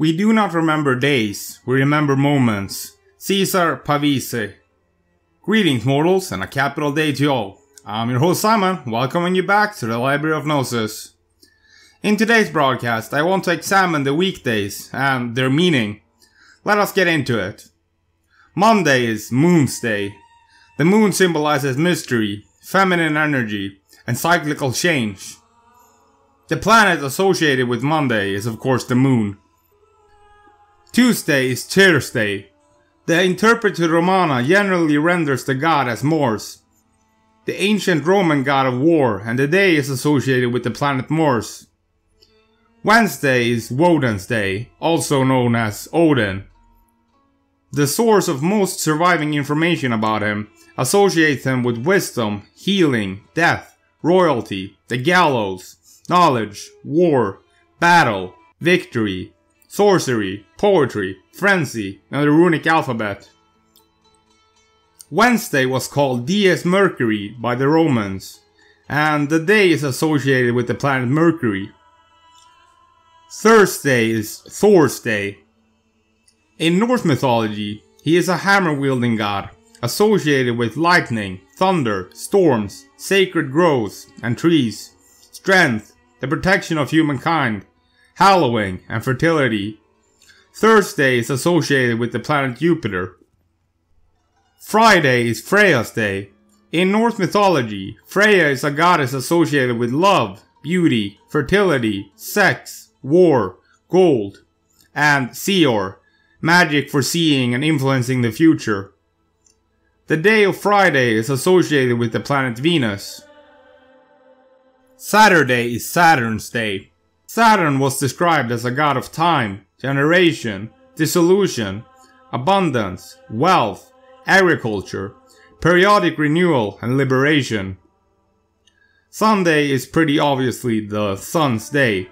We do not remember days, we remember moments. Cesare Pavese. Greetings, mortals, and a capital day to all. I'm your host Simon, welcoming you back to the Library of Gnosis. In today's broadcast, I want to examine the weekdays and their meaning. Let us get into it. Monday is Moon's Day. The moon symbolizes mystery, feminine energy, and cyclical change. The planet associated with Monday is, of course, the moon. Tuesday is Thursday. The interpretatio Romana generally renders the god as Mars, the ancient Roman god of war, and the day is associated with the planet Mars. Wednesday is Woden's Day, also known as Odin. The source of most surviving information about him associates him with wisdom, healing, death, royalty, the gallows, knowledge, war, battle, victory, sorcery, poetry, frenzy, and the runic alphabet. Wednesday was called Dies Mercurii by the Romans, and the day is associated with the planet Mercury. Thursday is Thor's Day. In Norse mythology, he is a hammer wielding god, associated with lightning, thunder, storms, sacred groves and trees, strength, the protection of humankind, hallowing, and fertility. Thursday is associated with the planet Jupiter. Friday is Freya's day. In Norse mythology, Freya is a goddess associated with love, beauty, fertility, sex, war, gold, and Seidr, magic for seeing and influencing the future. The day of Friday is associated with the planet Venus. Saturday is Saturn's day. Saturn was described as a god of time, generation, dissolution, abundance, wealth, agriculture, periodic renewal, and liberation. Sunday is pretty obviously the sun's day.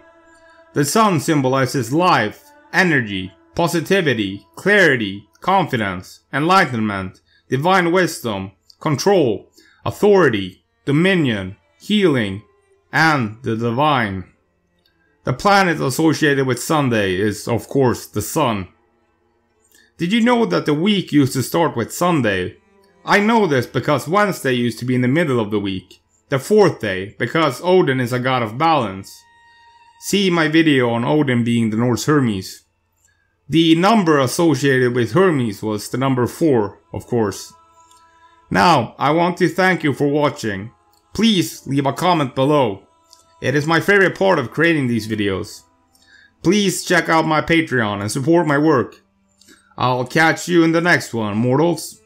The sun symbolizes life, energy, positivity, clarity, confidence, enlightenment, divine wisdom, control, authority, dominion, healing, and the divine. The planet associated with Sunday is, of course, the sun. Did you know that the week used to start with Sunday? I know this because Wednesday used to be in the middle of the week, the fourth day, because Odin is a god of balance. See my video on Odin being the Norse Hermes. The number associated with Hermes was the number 4, of course. Now, I want to thank you for watching. Please leave a comment below. It is my favorite part of creating these videos. Please check out my Patreon and support my work. I'll catch you in the next one, mortals.